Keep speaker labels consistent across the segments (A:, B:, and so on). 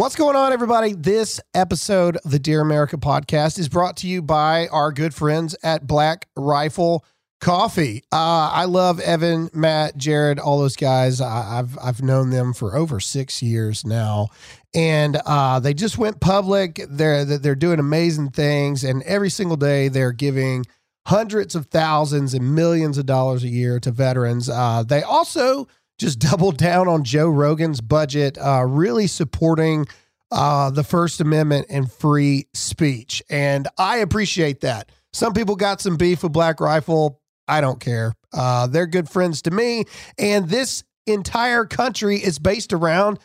A: What's going on, everybody? This episode of the Dear America podcast is brought to you by our good friends at Black Rifle Coffee. Uh, I love Evan, Matt, Jared, all those guys. I, I've I've known them for over six years now, and uh, they just went public. They're they're doing amazing things, and every single day they're giving hundreds of thousands and millions of dollars a year to veterans. Uh, they also just doubled down on Joe Rogan's budget, uh, really supporting uh, the First Amendment and free speech. And I appreciate that. Some people got some beef with Black Rifle. I don't care. Uh, they're good friends to me. And this entire country is based around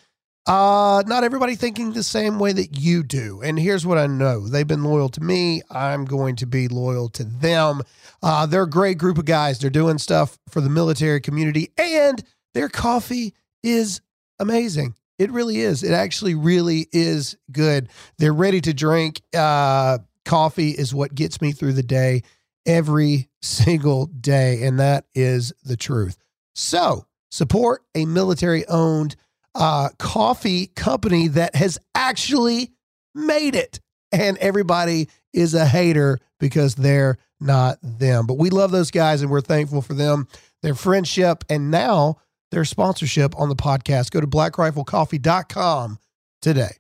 A: uh, not everybody thinking the same way that you do. And here's what I know they've been loyal to me. I'm going to be loyal to them. Uh, they're a great group of guys. They're doing stuff for the military community, and their coffee is amazing. It really is. It actually really is good. They're ready to drink. Uh, coffee is what gets me through the day every single day. And that is the truth. So support a military owned uh, coffee company that has actually made it. And everybody is a hater because they're not them. But we love those guys and we're thankful for them, their friendship, and now their sponsorship on the podcast. Go to blackriflecoffee.com today.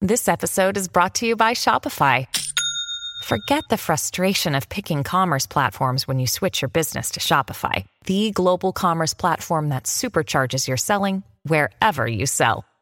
B: This episode is brought to you by Shopify. Forget the frustration of picking commerce platforms when you switch your business to Shopify, the global commerce platform that supercharges your selling wherever you sell.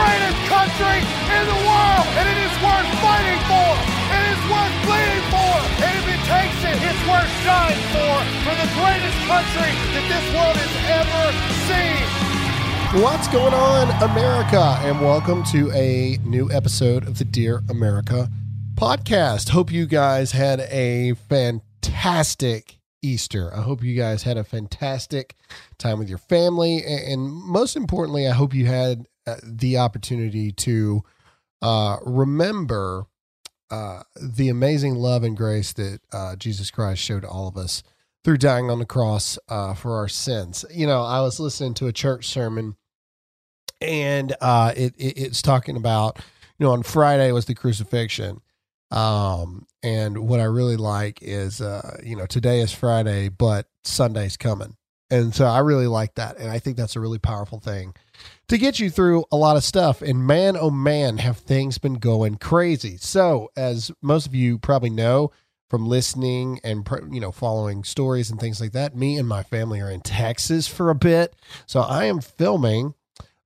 C: Greatest country in the world. And it is worth fighting for. It is worth bleeding for. And if it takes it, it's worth dying for. For the greatest country that this world has ever seen.
A: What's going on, America? And welcome to a new episode of the Dear America podcast. Hope you guys had a fantastic Easter. I hope you guys had a fantastic time with your family. And most importantly, I hope you had the opportunity to uh, remember uh, the amazing love and grace that uh, Jesus Christ showed all of us through dying on the cross uh, for our sins. You know, I was listening to a church sermon and uh, it, it, it's talking about, you know, on Friday was the crucifixion. Um, and what I really like is, uh, you know, today is Friday, but Sunday's coming. And so I really like that. And I think that's a really powerful thing to get you through a lot of stuff. And man, oh man, have things been going crazy. So, as most of you probably know from listening and, you know, following stories and things like that, me and my family are in Texas for a bit. So I am filming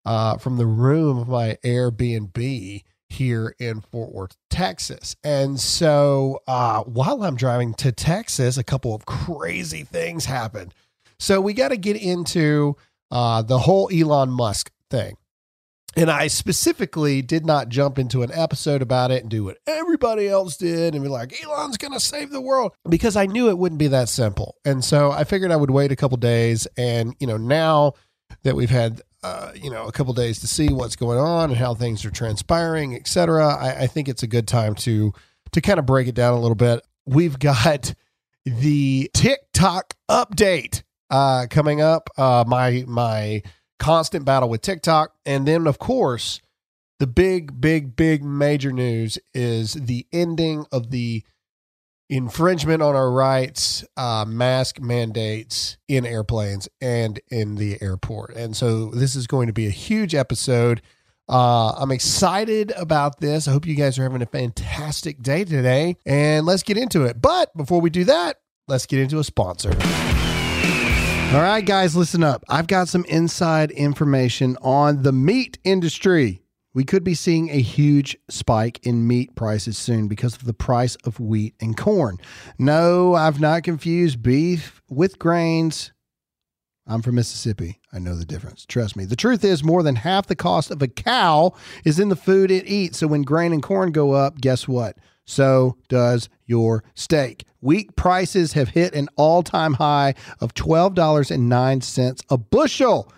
A: uh, from the room of my Airbnb here in Fort Worth, Texas. And so uh, while I'm driving to Texas, a couple of crazy things happened. So we got to get into uh, the whole Elon Musk thing. And I specifically did not jump into an episode about it and do what everybody else did and be like, Elon's going to save the world because I knew it wouldn't be that simple. And so I figured I would wait a couple days. And, you know, now that we've had uh, you know a couple days to see what's going on and how things are transpiring, et cetera. I, I think it's a good time to to kind of break it down a little bit. We've got the TikTok update uh, coming up. Uh, my my constant battle with TikTok, and then of course the big, big, big major news is the ending of the infringement on our rights, uh, mask mandates in airplanes and in the airport. And so this is going to be a huge episode. Uh, I'm excited about this. I hope you guys are having a fantastic day today. And let's get into it. But before we do that, let's get into a sponsor. All right, guys, listen up. I've got some inside information on the meat industry. We could be seeing a huge spike in meat prices soon because of the price of wheat and corn. No, I've not confused beef with grains. I'm from Mississippi. I know the difference. Trust me. The truth is, more than half the cost of a cow is in the food it eats. So when grain and corn go up, guess what? So does your steak. Wheat prices have hit an all time high of $12.09 a bushel.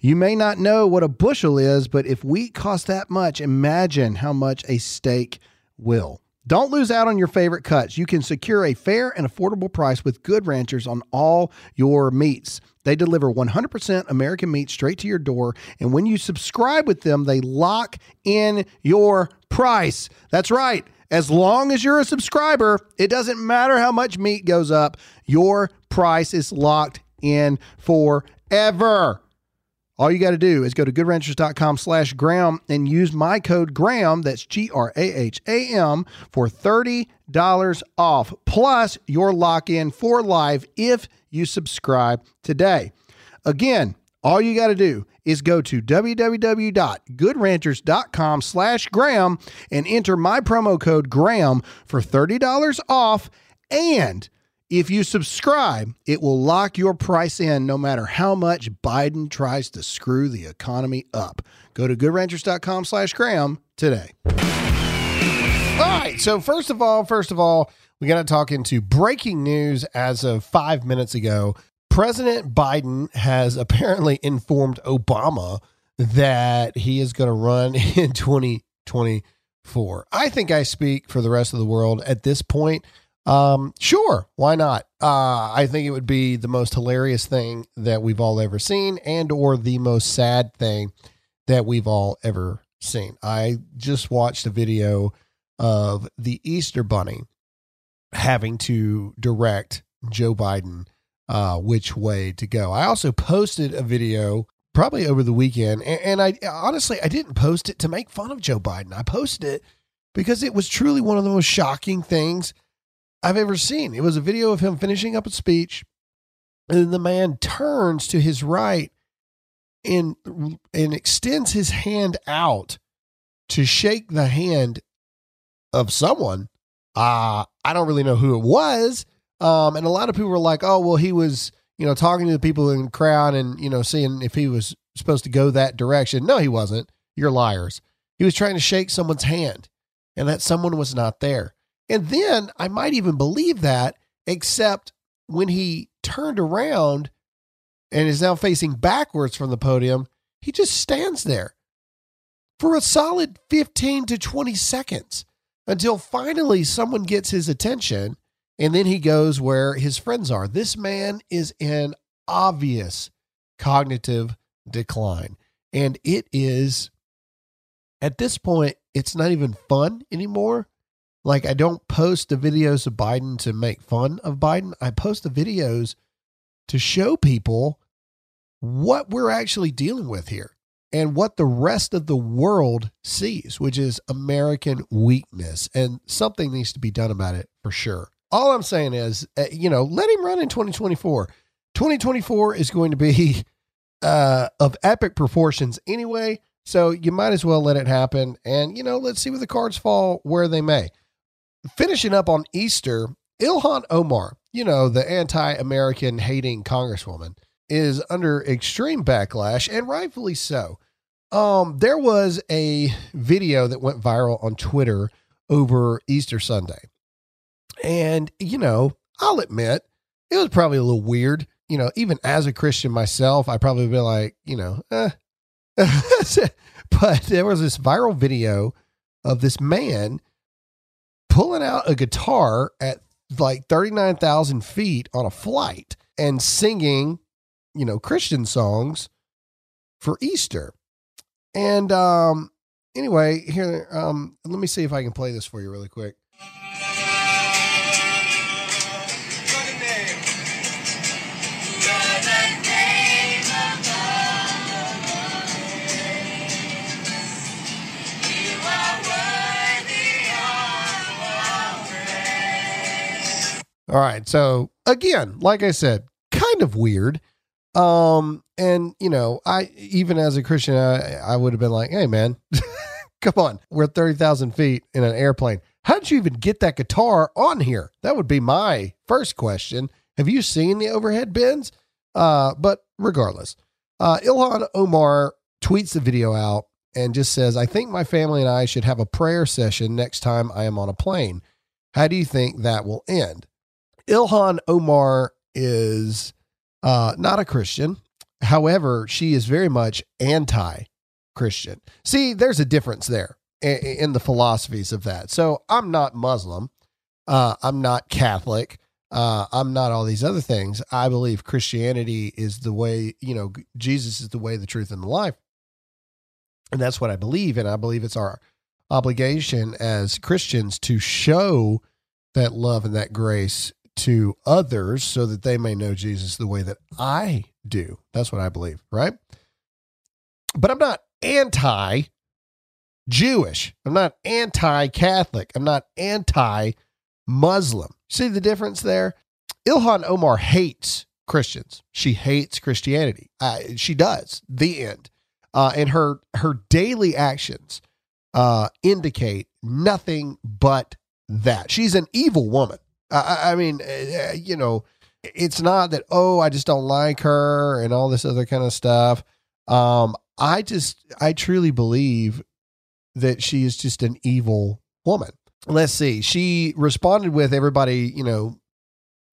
A: You may not know what a bushel is, but if wheat costs that much, imagine how much a steak will. Don't lose out on your favorite cuts. You can secure a fair and affordable price with Good Ranchers on all your meats. They deliver 100% American meat straight to your door. And when you subscribe with them, they lock in your price. That's right. As long as you're a subscriber, it doesn't matter how much meat goes up, your price is locked in forever. All you got to do is go to goodranchers.com slash Graham and use my code Graham, that's G R A H A M, for $30 off. Plus, your lock in for life if you subscribe today. Again, all you got to do is go to www.goodranchers.com slash Graham and enter my promo code Graham for $30 off. And if you subscribe, it will lock your price in no matter how much Biden tries to screw the economy up. Go to goodranchers.com slash Graham today. All right. So first of all, first of all, we got to talk into breaking news as of five minutes ago. President Biden has apparently informed Obama that he is going to run in 2024. I think I speak for the rest of the world at this point. Um, sure, why not? Uh, I think it would be the most hilarious thing that we've all ever seen, and or the most sad thing that we've all ever seen. I just watched a video of the Easter Bunny having to direct Joe Biden uh, which way to go. I also posted a video probably over the weekend, and, and I honestly I didn't post it to make fun of Joe Biden. I posted it because it was truly one of the most shocking things I've ever seen. It was a video of him finishing up a speech, and the man turns to his right and and extends his hand out to shake the hand of someone. Uh, I don't really know who it was. Um, and a lot of people were like, oh, well, he was, you know, talking to the people in the crowd and, you know, seeing if he was supposed to go that direction. No, he wasn't. You're liars. He was trying to shake someone's hand and that someone was not there. And then I might even believe that, except when he turned around and is now facing backwards from the podium, he just stands there for a solid 15 to 20 seconds until finally someone gets his attention and then he goes where his friends are. This man is in obvious cognitive decline. And it is, at this point, it's not even fun anymore. Like, I don't post the videos of Biden to make fun of Biden. I post the videos to show people what we're actually dealing with here and what the rest of the world sees, which is American weakness. And something needs to be done about it for sure. All I'm saying is, uh, you know, let him run in 2024. 2024 is going to be uh, of epic proportions anyway. So you might as well let it happen. And, you know, let's see where the cards fall where they may. Finishing up on Easter, Ilhan Omar, you know, the anti American hating congresswoman, is under extreme backlash and rightfully so. Um, there was a video that went viral on Twitter over Easter Sunday. And, you know, I'll admit it was probably a little weird. You know, even as a Christian myself, I probably be like, you know, eh. but there was this viral video of this man pulling out a guitar at like 39,000 feet on a flight and singing, you know, Christian songs for Easter. And um anyway, here um let me see if I can play this for you really quick. All right. So again, like I said, kind of weird. Um, and you know, I even as a Christian, I, I would have been like, "Hey, man, come on, we're thirty thousand feet in an airplane. How did you even get that guitar on here?" That would be my first question. Have you seen the overhead bins? Uh, but regardless, uh, Ilhan Omar tweets the video out and just says, I think my family and I should have a prayer session next time I am on a plane. How do you think that will end? Ilhan Omar is uh, not a Christian. However, she is very much anti Christian. See, there's a difference there in, the philosophies of that. So I'm not Muslim. Uh, I'm not Catholic. Uh, I'm not all these other things. I believe Christianity is the way, you know, Jesus is the way, the truth, and the life. And that's what I believe. And I believe it's our obligation as Christians to show that love and that grace to others so that they may know Jesus the way that I do. That's what I believe, right? But I'm not anti Jewish. I'm not anti Catholic. I'm not anti Muslim. See the difference there? Ilhan Omar hates Christians. She hates Christianity. Uh, she does. The end. Uh, and her her daily actions uh, indicate nothing but that. She's an evil woman. I, I mean, uh, you know, it's not that oh I just don't like her and all this other kind of stuff. Um, I just I truly believe that she is just an evil woman. Let's see. She responded with everybody, you know,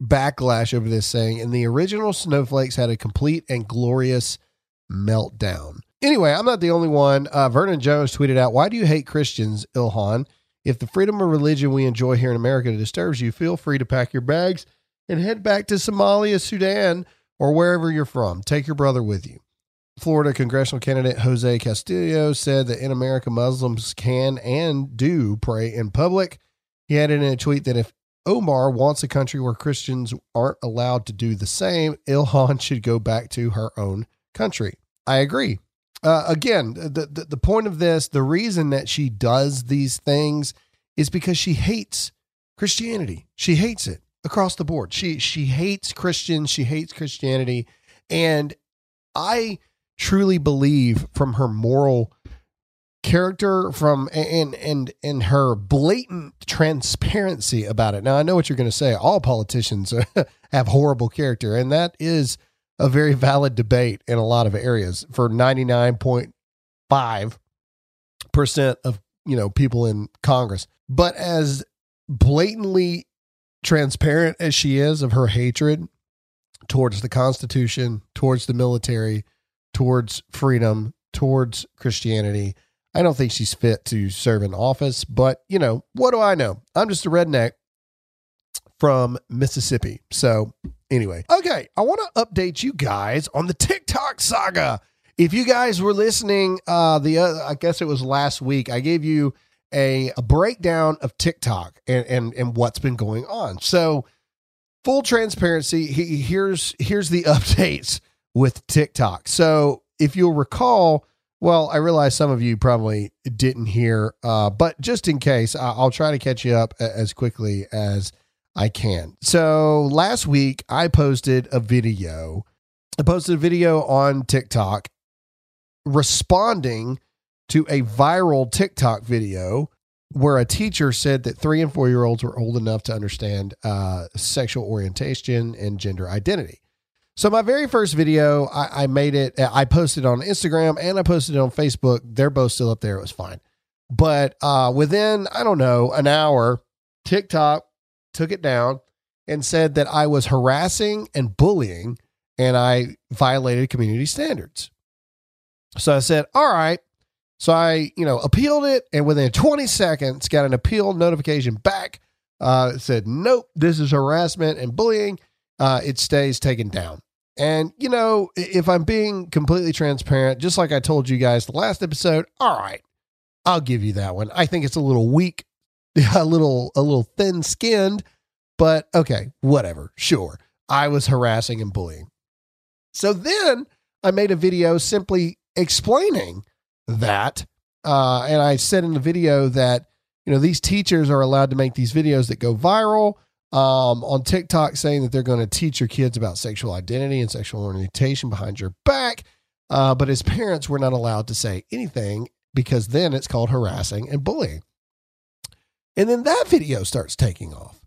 A: backlash over this saying, and the original snowflakes had a complete and glorious meltdown. Anyway, I'm not the only one. Uh, Vernon Jones tweeted out, Why do you hate Christians, Ilhan? If the freedom of religion we enjoy here in America disturbs you, feel free to pack your bags and head back to Somalia, Sudan, or wherever you're from. Take your brother with you. Florida congressional candidate Jose Castillo said that in America, Muslims can and do pray in public. He added in a tweet that if Omar wants a country where Christians aren't allowed to do the same, Ilhan should go back to her own country. I agree. Uh, again, the, the, the point of this, the reason that she does these things is because she hates Christianity. She hates it across the board. She she hates Christians. She hates Christianity, and I truly believe from her moral character from and and and her blatant transparency about it. Now I know what you're going to say. All politicians have horrible character, and that is a very valid debate in a lot of areas for 99.5 percent of you know people in Congress. But as blatantly transparent as she is of her hatred towards the Constitution, towards the military, towards freedom, towards Christianity. I don't think she's fit to serve in office, but you know, what do I know? I'm just a redneck from Mississippi. So, anyway, okay, I want to update you guys on the TikTok saga. If you guys were listening, uh, the uh, I guess it was last week, I gave you a, a breakdown of TikTok and, and and what's been going on. So, full transparency, he, here's here's the updates with TikTok. So if you'll recall, well, I realize some of you probably didn't hear, uh, but just in case, I'll try to catch you up as quickly as I can. So last week, I posted a video. I posted a video on TikTok responding to a viral TikTok video where a teacher said that three and four year olds were old enough to understand uh, sexual orientation and gender identity. So my very first video, I, I, made it. I posted on Instagram and I posted it on Facebook. They're both still up there. It was fine. But uh, within I don't know an hour, TikTok took it down and said that I was harassing and bullying, and I violated community standards. So I said, all right. So I, you know, appealed it, and within 20 seconds, got an appeal notification back. Uh, said, nope, this is harassment and bullying. Uh, it stays taken down. And, you know, if I'm being completely transparent, just like I told you guys the last episode, all right, I'll give you that one. I think it's a little weak, a little, a little thin skinned, but okay, whatever. Sure. I was harassing and bullying. So then I made a video simply explaining that. Uh, and I said in the video that, you know, these teachers are allowed to make these videos that go viral um, on TikTok saying that they're going to teach your kids about sexual identity and sexual orientation behind your back. Uh, but as parents, we're not allowed to say anything because then it's called harassing and bullying. And then that video starts taking off.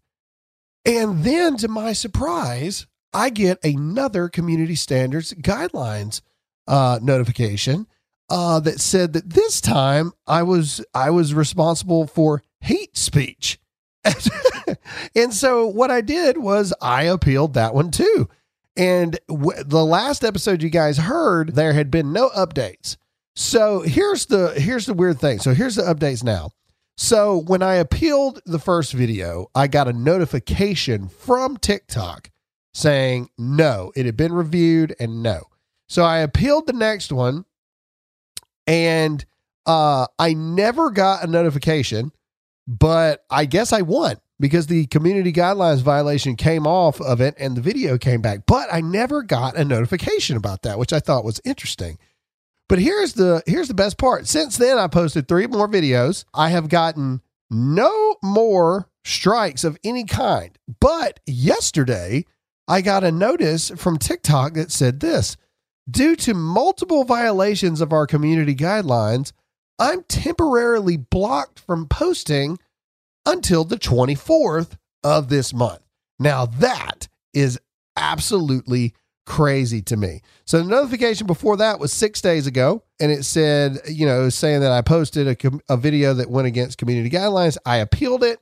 A: And then to my surprise, I get another community standards guidelines uh, notification uh, that said that this time I was I was responsible for hate speech. and so what I did was I appealed that one too. And w- the last episode you guys heard, there had been no updates. So here's the here's the weird thing. So here's the updates now. So when I appealed the first video, I got a notification from TikTok saying no, it had been reviewed and no. So I appealed the next one and uh I never got a notification, but I guess I won because the community guidelines violation came off of it and the video came back. But I never got a notification about that, which I thought was interesting. But here's the here's the best part. Since then I posted 3 more videos. I have gotten no more strikes of any kind. But yesterday I got a notice from TikTok that said this Due to multiple violations of our community guidelines, I'm temporarily blocked from posting until the 24th of this month. Now, that is absolutely crazy to me. So, the notification before that was six days ago, and it said, you know, saying that I posted a, a video that went against community guidelines. I appealed it.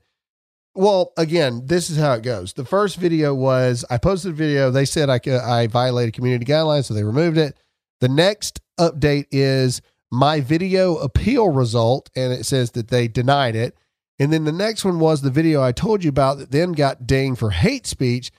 A: Well, again, this is how it goes. The first video was I posted a video. They said I I violated community guidelines, so they removed it. The next update is my video appeal result, and it says that they denied it. And then the next one was the video I told you about that then got dinged for hate speech.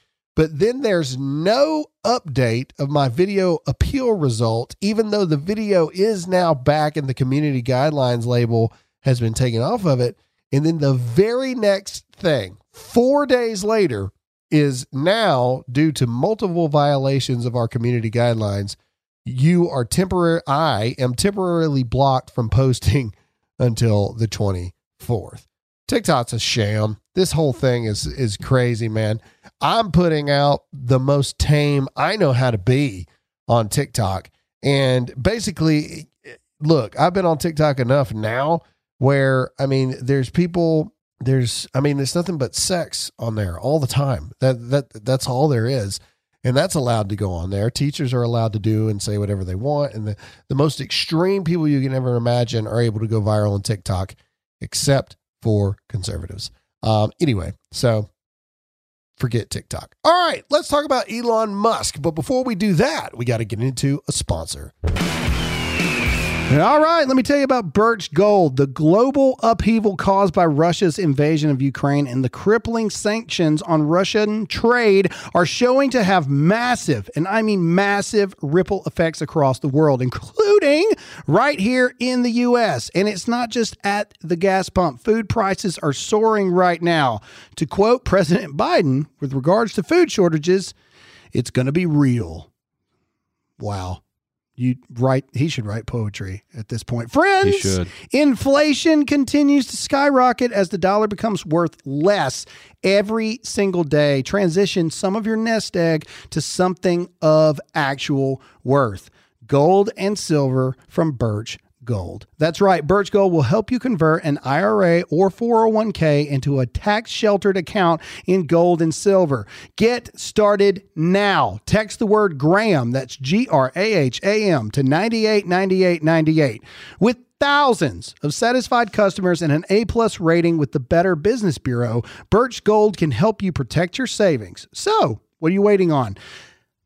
A: But then there's no update of my video appeal result, even though the video is now back and the community guidelines label has been taken off of it. And then the very next thing, four days later, is now due to multiple violations of our community guidelines. You are temporary. I am temporarily blocked from posting until the 24th. TikTok's a sham. This whole thing is is crazy, man. I'm putting out the most tame I know how to be on TikTok. And basically, look, I've been on TikTok enough now where I mean, there's people, there's, I mean, there's nothing but sex on there all the time. That that that's all there is, and that's allowed to go on there. Teachers are allowed to do and say whatever they want, and the the most extreme people you can ever imagine are able to go viral on TikTok, except for conservatives. Um, anyway, so forget TikTok. All right, let's talk about Elon Musk. But before we do that, we got to get into a sponsor. All right, let me tell you about Birch Gold. The global upheaval caused by Russia's invasion of Ukraine and the crippling sanctions on Russian trade are showing to have massive, and I mean massive, ripple effects across the world, including right here in the U.S. And it's not just at the gas pump. Food prices are soaring right now. To quote President Biden with regards to food shortages, it's going to be real. Wow you write he should write poetry at this point. Friends inflation continues to skyrocket as the dollar becomes worth less every single day. Transition some of your nest egg to something of actual worth. Gold and silver from birch Gold. That's right. Birch Gold will help you convert an IRA or 401k into a tax sheltered account in gold and silver. Get started now. Text the word Graham, that's G R A H A M, to 989898. With thousands of satisfied customers and an A plus rating with the Better Business Bureau, Birch Gold can help you protect your savings. So, what are you waiting on?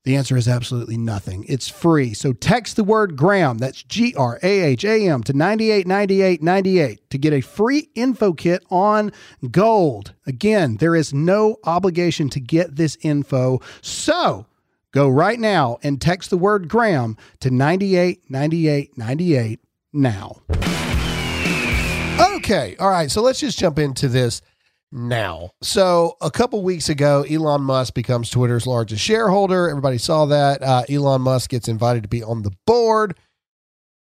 A: The answer is absolutely nothing. It's free. So text the word Graham, that's G R A H A M, to 989898 to get a free info kit on gold. Again, there is no obligation to get this info. So go right now and text the word Graham to 989898 now. Okay. All right. So let's just jump into this now. So a couple weeks ago, Elon Musk becomes Twitter's largest shareholder. Everybody saw that. Uh, Elon Musk gets invited to be on the board.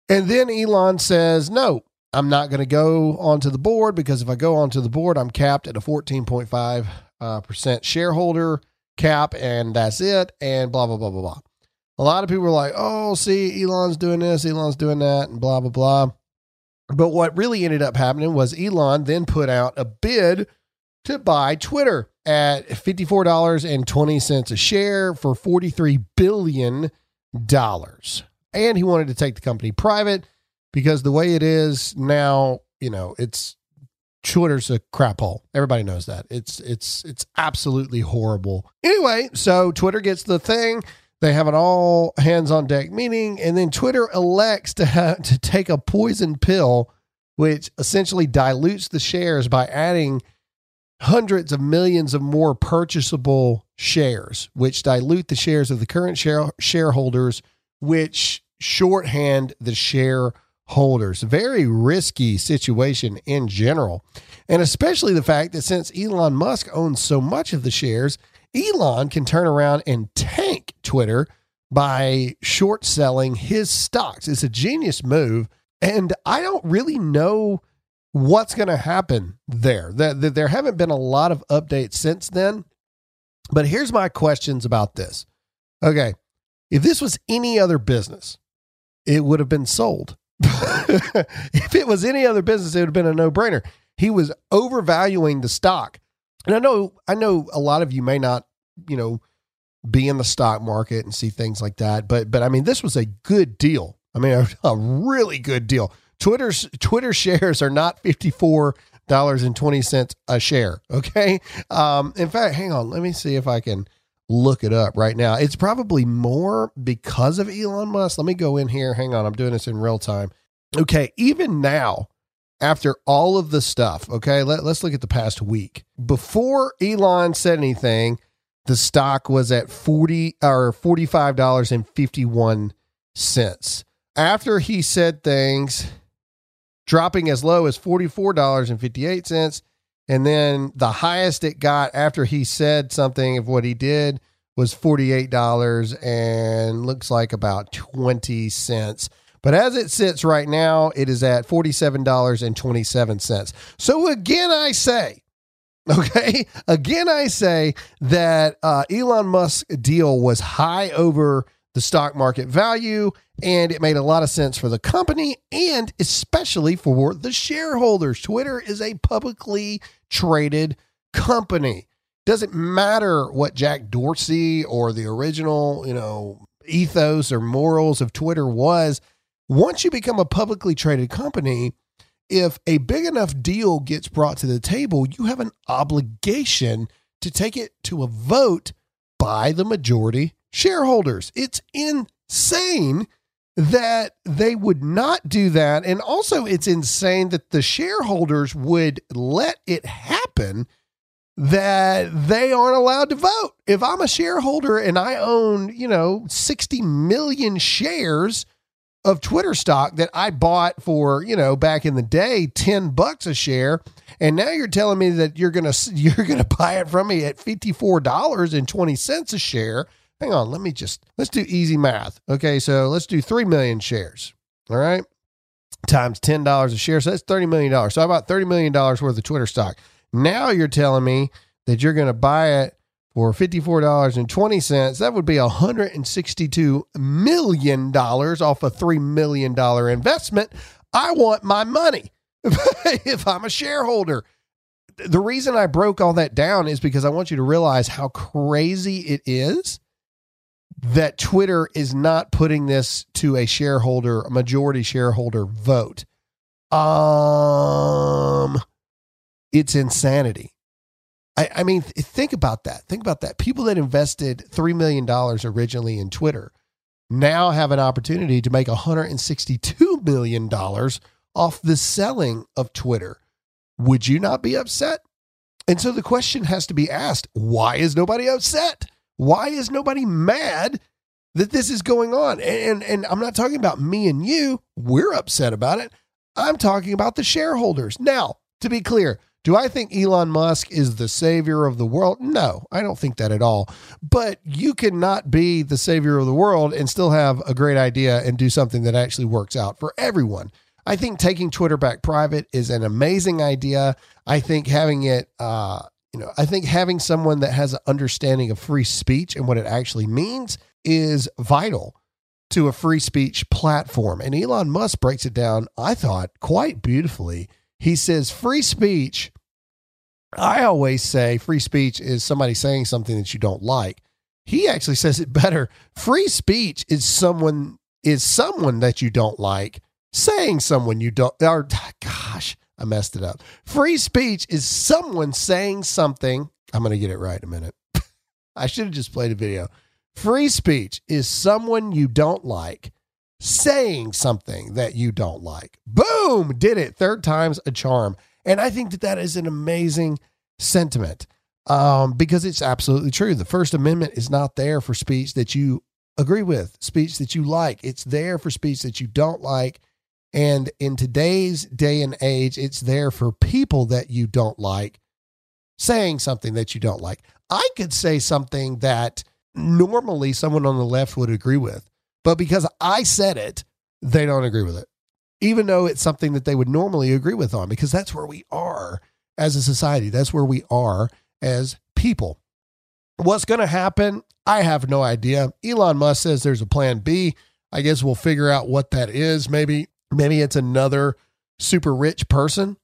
A: And then Elon says, no, I'm not going to go onto the board because if I go onto the board, I'm capped at a 14.5 uh, percent shareholder cap, and that's it. And blah, blah, blah, blah, blah. A lot of people are like, oh, see, Elon's doing this, Elon's doing that, and blah, blah, blah. But what really ended up happening was Elon then put out a bid to buy Twitter. at $54.20 a share for $43 billion. And he wanted to take the company private because the way it is now, you know, it's Twitter's a crap hole. Everybody knows that. It's it's it's absolutely horrible. Anyway, so Twitter gets the thing. They have an all hands on deck meeting, and then Twitter elects to have, to take a poison pill, which essentially dilutes the shares by adding hundreds of millions of more purchasable shares, which dilute the shares of the current share, shareholders, which shorthand the shareholders. Very risky situation in general. And especially the fact that since Elon Musk owns so much of the shares, Elon can turn around and tank Twitter by short selling his stocks. It's a genius move. And I don't really know what's going to happen there. There, there haven't been a lot of updates since then. But here's my questions about this. Okay. If this was any other business, it would have been sold. if it was any other business, it would have been a no brainer. He was overvaluing the stock. And I know, I know a lot of you may not, you know, be in the stock market and see things like that. But, but I mean, this was a good deal. I mean, a, a really good deal. Twitter's Twitter shares are not fifty four dollars and twenty cents a share. Okay. Um, in fact, hang on. Let me see if I can look it up right now. It's probably more because of Elon Musk. Let me go in here. Hang on. I'm doing this in real time. Okay. Even now, after all of the stuff, okay, let, let's look at the past week. Before Elon said anything, the stock was at 40 or $45.51. After he said things, dropping as low as $44.58. And then the highest it got after he said something of what he did was $48 and looks like about 20 cents. But as it sits right now, it is at $47.27. So again, I say, okay, again, I say that uh, Elon Musk deal was high over the stock market value, and it made a lot of sense for the company and especially for the shareholders. Twitter is a publicly traded company. Doesn't matter what Jack Dorsey or the original, you know, ethos or morals of Twitter was. Once you become a publicly traded company, if a big enough deal gets brought to the table, you have an obligation to take it to a vote by the majority shareholders. It's insane that they would not do that. And also, it's insane that the shareholders would let it happen that they aren't allowed to vote. If I'm a shareholder and I own, you know, 60 million shares of Twitter stock that I bought for, you know, back in the day, 10 bucks a share, and now you're telling me that you're going to you're going to buy it from me at $54.20 a share hang on, let me just, let's do easy math. Okay, so let's do 3 million shares. All right, times $10 a share. So that's $30 million. So I about $30 million worth of Twitter stock. Now you're telling me that you're going to buy it for $54.20. That would be $162 million off a $3 million investment. I want my money if I'm a shareholder the reason I broke all that down is because I want you to realize how crazy it is that Twitter is not putting this to a shareholder, a majority shareholder vote. Um, it's insanity. I, I mean, th- think about that. Think about that. People that invested $3 million originally in Twitter now have an opportunity to make $162 million off the selling of Twitter. Would you not be upset? And so the question has to be asked why is nobody upset? Why is nobody mad that this is going on? And, and I'm not talking about me and you. We're upset about it. I'm talking about the shareholders. Now, to be clear, do I think Elon Musk is the savior of the world? No, I don't think that at all. But you cannot be the savior of the world and still have a great idea and do something that actually works out for everyone. I think taking Twitter back private is an amazing idea. I think having it uh, you know, I think having someone that has an understanding of free speech and what it actually means is vital to a free speech platform. And Elon Musk breaks it down, I thought, quite beautifully. He says free speech I always say free speech is somebody saying something that you don't like. He actually says it better. Free speech is someone is someone that you don't like saying someone you don't or gosh, I messed it up. Free speech is someone saying something. I'm going to get it right in a minute. I should have just played a video. Free speech is someone you don't like saying something that you don't like. Boom, did it. Third time's a charm. And I think that that is an amazing sentiment um, because it's absolutely true. The First Amendment is not there for speech that you agree with, speech that you like. It's there for speech that you don't like. And in today's day and age, it's there for people that you don't like saying something that you don't like. I could say something that normally someone on the left would agree with, but because I said it, they don't agree with it, even though it's something that they would normally agree with on, because that's where we are as a society. That's where we are as people. What's going to happen? I have no idea. Elon Musk says there's a plan B. I guess we'll figure out what that is. Maybe maybe it's another super rich person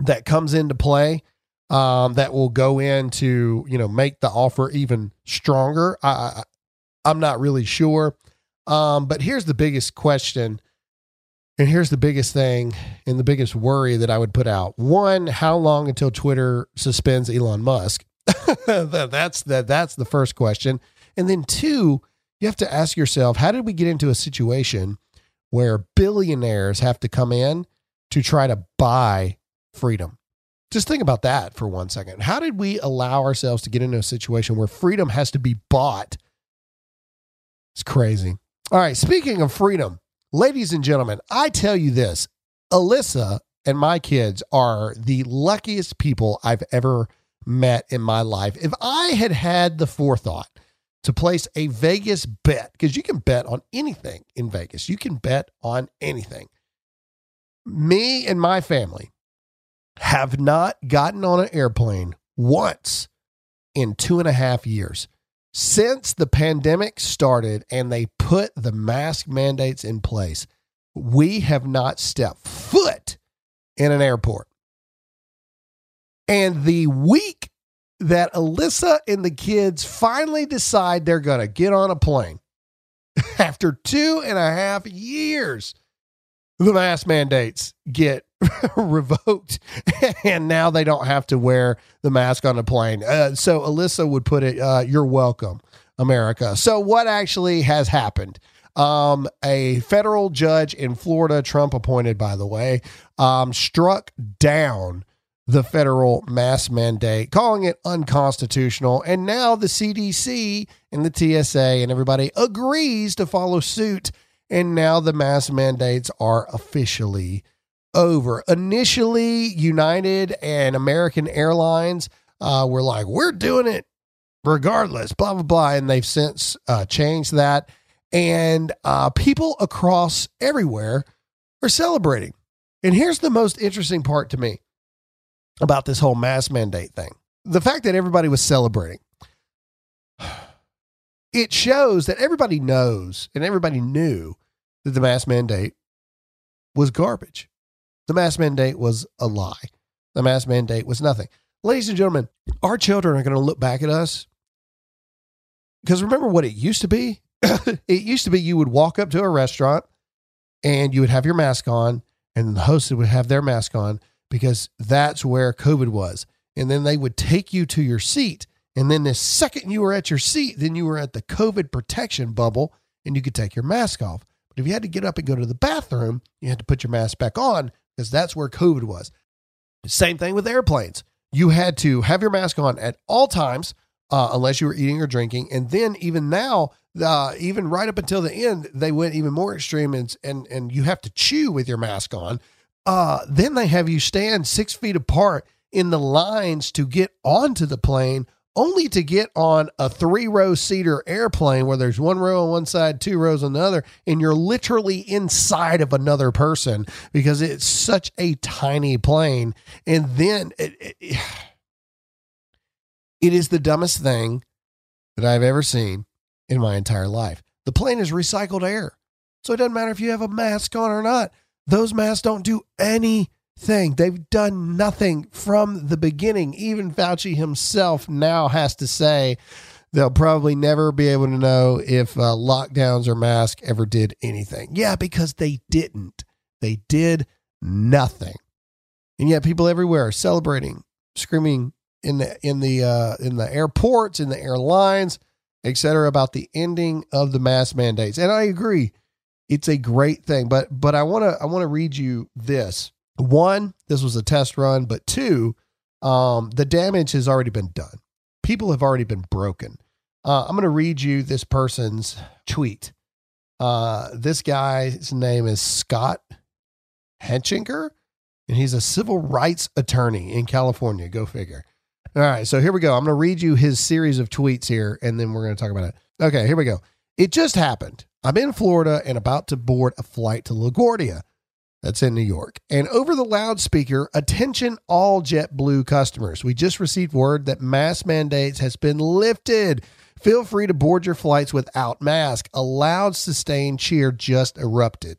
A: that comes into play um, that will go in to you know make the offer even stronger. I, I I'm not really sure, um, but here's the biggest question, and here's the biggest thing, and the biggest worry that I would put out. One, how long until Twitter suspends Elon Musk? that's that. That's the first question, and then two, you have to ask yourself, how did we get into a situation where billionaires have to come in to try to buy freedom? Just think about that for one second. How did we allow ourselves to get into a situation where freedom has to be bought? It's crazy. All right, speaking of freedom, ladies and gentlemen, I tell you this Alyssa and my kids are the luckiest people I've ever met in my life. If I had had the forethought to place a Vegas bet, because you can bet on anything in Vegas, you can bet on anything. Me and my family have not gotten on an airplane once in two and a half years. Since the pandemic started and they put the mask mandates in place, we have not stepped foot in an airport. And the week that Alyssa and the kids finally decide they're going to get on a plane after two and a half years, the mask mandates get revoked and now they don't have to wear the mask on the plane. Uh, so Alyssa would put it, uh, you're welcome, America. So what actually has happened? Um, a federal judge in Florida, Trump appointed, by the way, um, struck down the federal mask mandate, calling it unconstitutional. And now the CDC and the TSA and everybody agrees to follow suit. And now the mask mandates are officially over. Initially, United and American Airlines uh, were like, we're doing it regardless, blah, blah, blah. And they've since uh, changed that. And uh, people across everywhere are celebrating. And here's the most interesting part to me about this whole mask mandate thing the fact that everybody was celebrating. It shows that everybody knows and everybody knew that the mask mandate was garbage. The mask mandate was a lie. The mask mandate was nothing. Ladies and gentlemen, our children are going to look back at us because remember what it used to be? it used to be you would walk up to a restaurant and you would have your mask on, and the host would have their mask on because that's where COVID was. And then they would take you to your seat. And then the second you were at your seat, then you were at the COVID protection bubble and you could take your mask off. But if you had to get up and go to the bathroom, you had to put your mask back on because that's where COVID was. Same thing with airplanes. You had to have your mask on at all times, uh, unless you were eating or drinking. And then even now, uh, even right up until the end, they went even more extreme, and and and you have to chew with your mask on. Uh, then they have you stand six feet apart in the lines to get onto the plane only to get on a three row seater airplane where there's one row on one side, two rows on the other, and you're literally inside of another person because it's such a tiny plane. And then it, it, it is the dumbest thing that I've ever seen in my entire life. The plane is recycled air. So it doesn't matter if you have a mask on or not. Those masks don't do anything. They've done nothing from the beginning. Even Fauci himself now has to say they'll probably never be able to know if uh, lockdowns or masks ever did anything. Yeah, because they didn't. They did nothing. And yet people everywhere are celebrating, screaming in the in the uh, in the airports, in the airlines, etc., about the ending of the mask mandates. And I agree, it's a great thing. But but I want to I want to read you this. One, this was a test run, but two, um, the damage has already been done. People have already been broken. Uh, I'm going to read you this person's tweet. Uh, this guy's name is Scott Hechinger, and he's a civil rights attorney in California. Go figure. All right, so here we go. I'm going to read you his series of tweets here, and then we're going to talk about it. Okay, here we go. It just happened. I'm in Florida and about to board a flight to LaGuardia. That's in New York. And over the loudspeaker, attention all JetBlue customers. We just received word that mask mandates has been lifted. Feel free to board your flights without mask. A loud sustained cheer just erupted.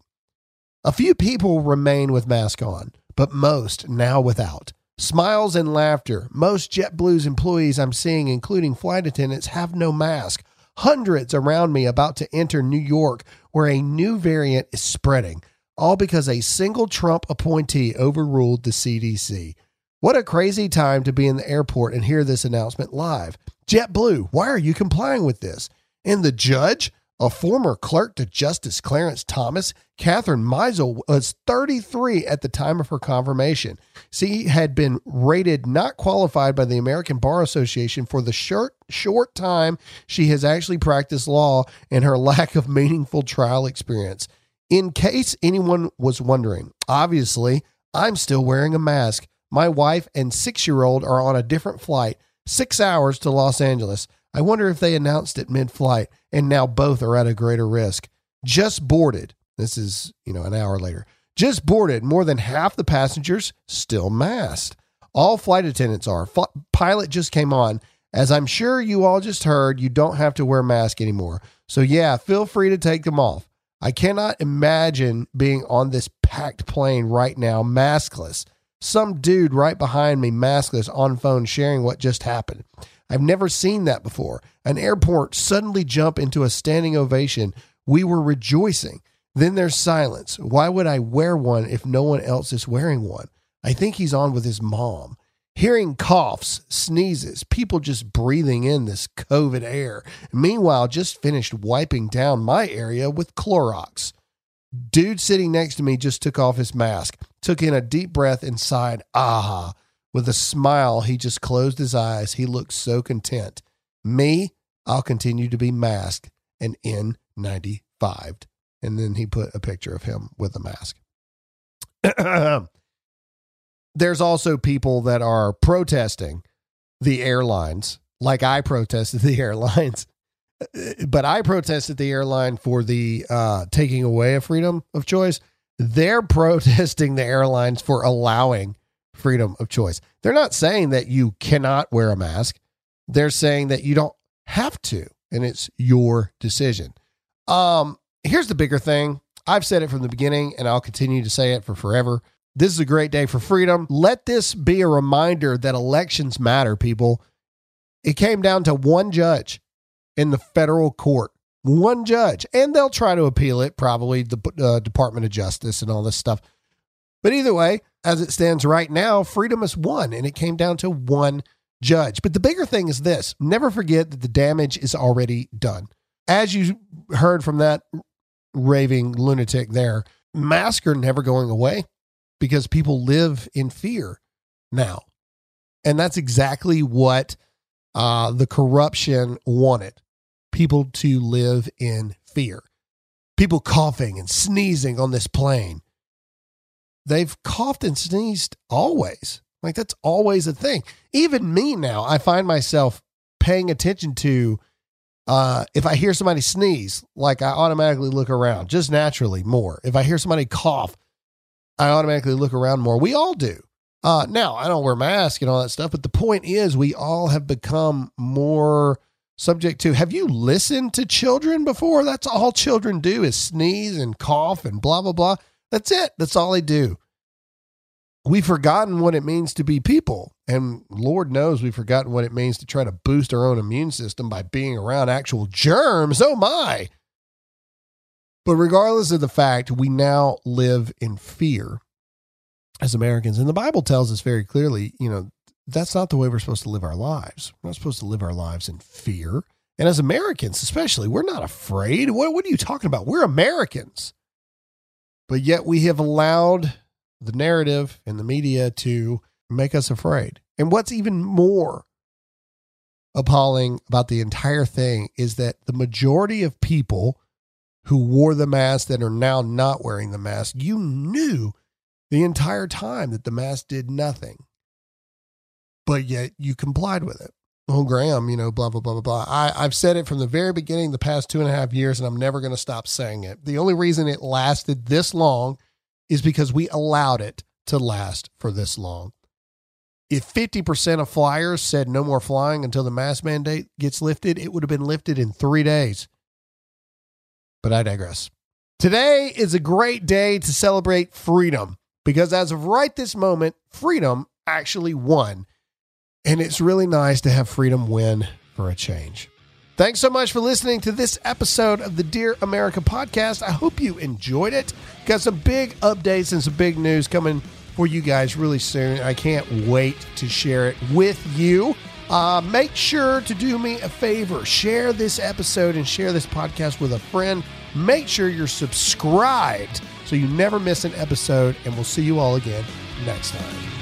A: A few people remain with mask on, but most now without. Smiles and laughter. Most JetBlue's employees I'm seeing, including flight attendants, have no mask. Hundreds around me about to enter New York, where a new variant is spreading, all because a single Trump appointee overruled the CDC. What a crazy time to be in the airport and hear this announcement live. JetBlue, why are you complying with this? And the judge, a former clerk to Justice Clarence Thomas, Kathryn Mizelle was 33 at the time of her confirmation. She had been rated not qualified by the American Bar Association for the short, short time she has actually practiced law and her lack of meaningful trial experience. In case anyone was wondering, obviously, I'm still wearing a mask. My wife and six year old are on a different flight, six hours to Los Angeles. I wonder if they announced it mid flight and now both are at a greater risk. Just boarded. This is, you know, an hour later. Just boarded. More than half the passengers still masked. All flight attendants are. F- pilot just came on. As I'm sure you all just heard, you don't have to wear mask anymore. So, yeah, feel free to take them off. I cannot imagine being on this packed plane right now, maskless. Some dude right behind me, maskless, on phone, sharing what just happened. I've never seen that before. An airport suddenly jump into a standing ovation. We were rejoicing. Then there's silence. Why would I wear one if no one else is wearing one? I think he's on with his mom. Hearing coughs, sneezes, people just breathing in this COVID air. Meanwhile, just finished wiping down my area with Clorox. Dude sitting next to me just took off his mask, took in a deep breath and sighed, ah. With a smile, he just closed his eyes. He looked so content. Me, I'll continue to be masked and N95. And then he put a picture of him with a mask. There's also people that are protesting the airlines, like I protested the airlines. But I protested the airline for the uh, taking away of freedom of choice. They're protesting the airlines for allowing freedom of choice. They're not saying that you cannot wear a mask. They're saying that you don't have to, and it's your decision. Um, here's the bigger thing. I've said it from the beginning, and I'll continue to say it for forever. This is a great day for freedom. Let this be a reminder that elections matter, people. It came down to one judge in the federal court, one judge, and they'll try to appeal it, probably the uh, Department of Justice and all this stuff. But either way, as it stands right now, freedom is won, and it came down to one judge. But the bigger thing is this never forget that the damage is already done. As you heard from that raving lunatic there, masks are never going away because people live in fear now. And that's exactly what uh, the corruption wanted people to live in fear. People coughing and sneezing on this plane they've coughed and sneezed always. Like that's always a thing. Even me now, I find myself paying attention to uh, if I hear somebody sneeze, like I automatically look around just naturally more. If I hear somebody cough, I automatically look around more. We all do. Uh, now, I don't wear masks and all that stuff, but the point is, we all have become more subject to. Have you listened to children before? That's all children do is sneeze and cough and blah, blah, blah. That's it. That's all they do. we've forgotten what it means to be people. And Lord knows we've forgotten what it means to try to boost our own immune system by being around actual germs. Oh my. But regardless of the fact, we now live in fear as Americans. And the Bible tells us very clearly, you know, that's not the way we're supposed to live our lives. We're not supposed to live our lives in fear. And as Americans, especially, we're not afraid. What, what are you talking about? We're Americans. But yet we have allowed the narrative and the media to make us afraid. And what's even more appalling about the entire thing is that the majority of people who wore the mask that are now not wearing the mask, you knew the entire time that the mask did nothing. But yet you complied with it. Oh, Graham, you know, blah, blah, blah, blah, blah. I, I've said it from the very beginning, the past two and a half years, and I'm never going to stop saying it. The only reason it lasted this long is because we allowed it to last for this long. If 50% of flyers said no more flying until the mask mandate gets lifted, it would have been lifted in three days. But I digress. Today is a great day to celebrate freedom because as of right this moment, freedom actually won. And it's really nice to have freedom win for a change. Thanks so much for listening to this episode of the Dear America podcast. I hope you enjoyed it. Got some big updates and some big news coming for you guys really soon. I can't wait to share it with you. Uh, make sure to do me a favor share this episode and share this podcast with a friend. Make sure you're subscribed so you never miss an episode, and we'll see you all again next time.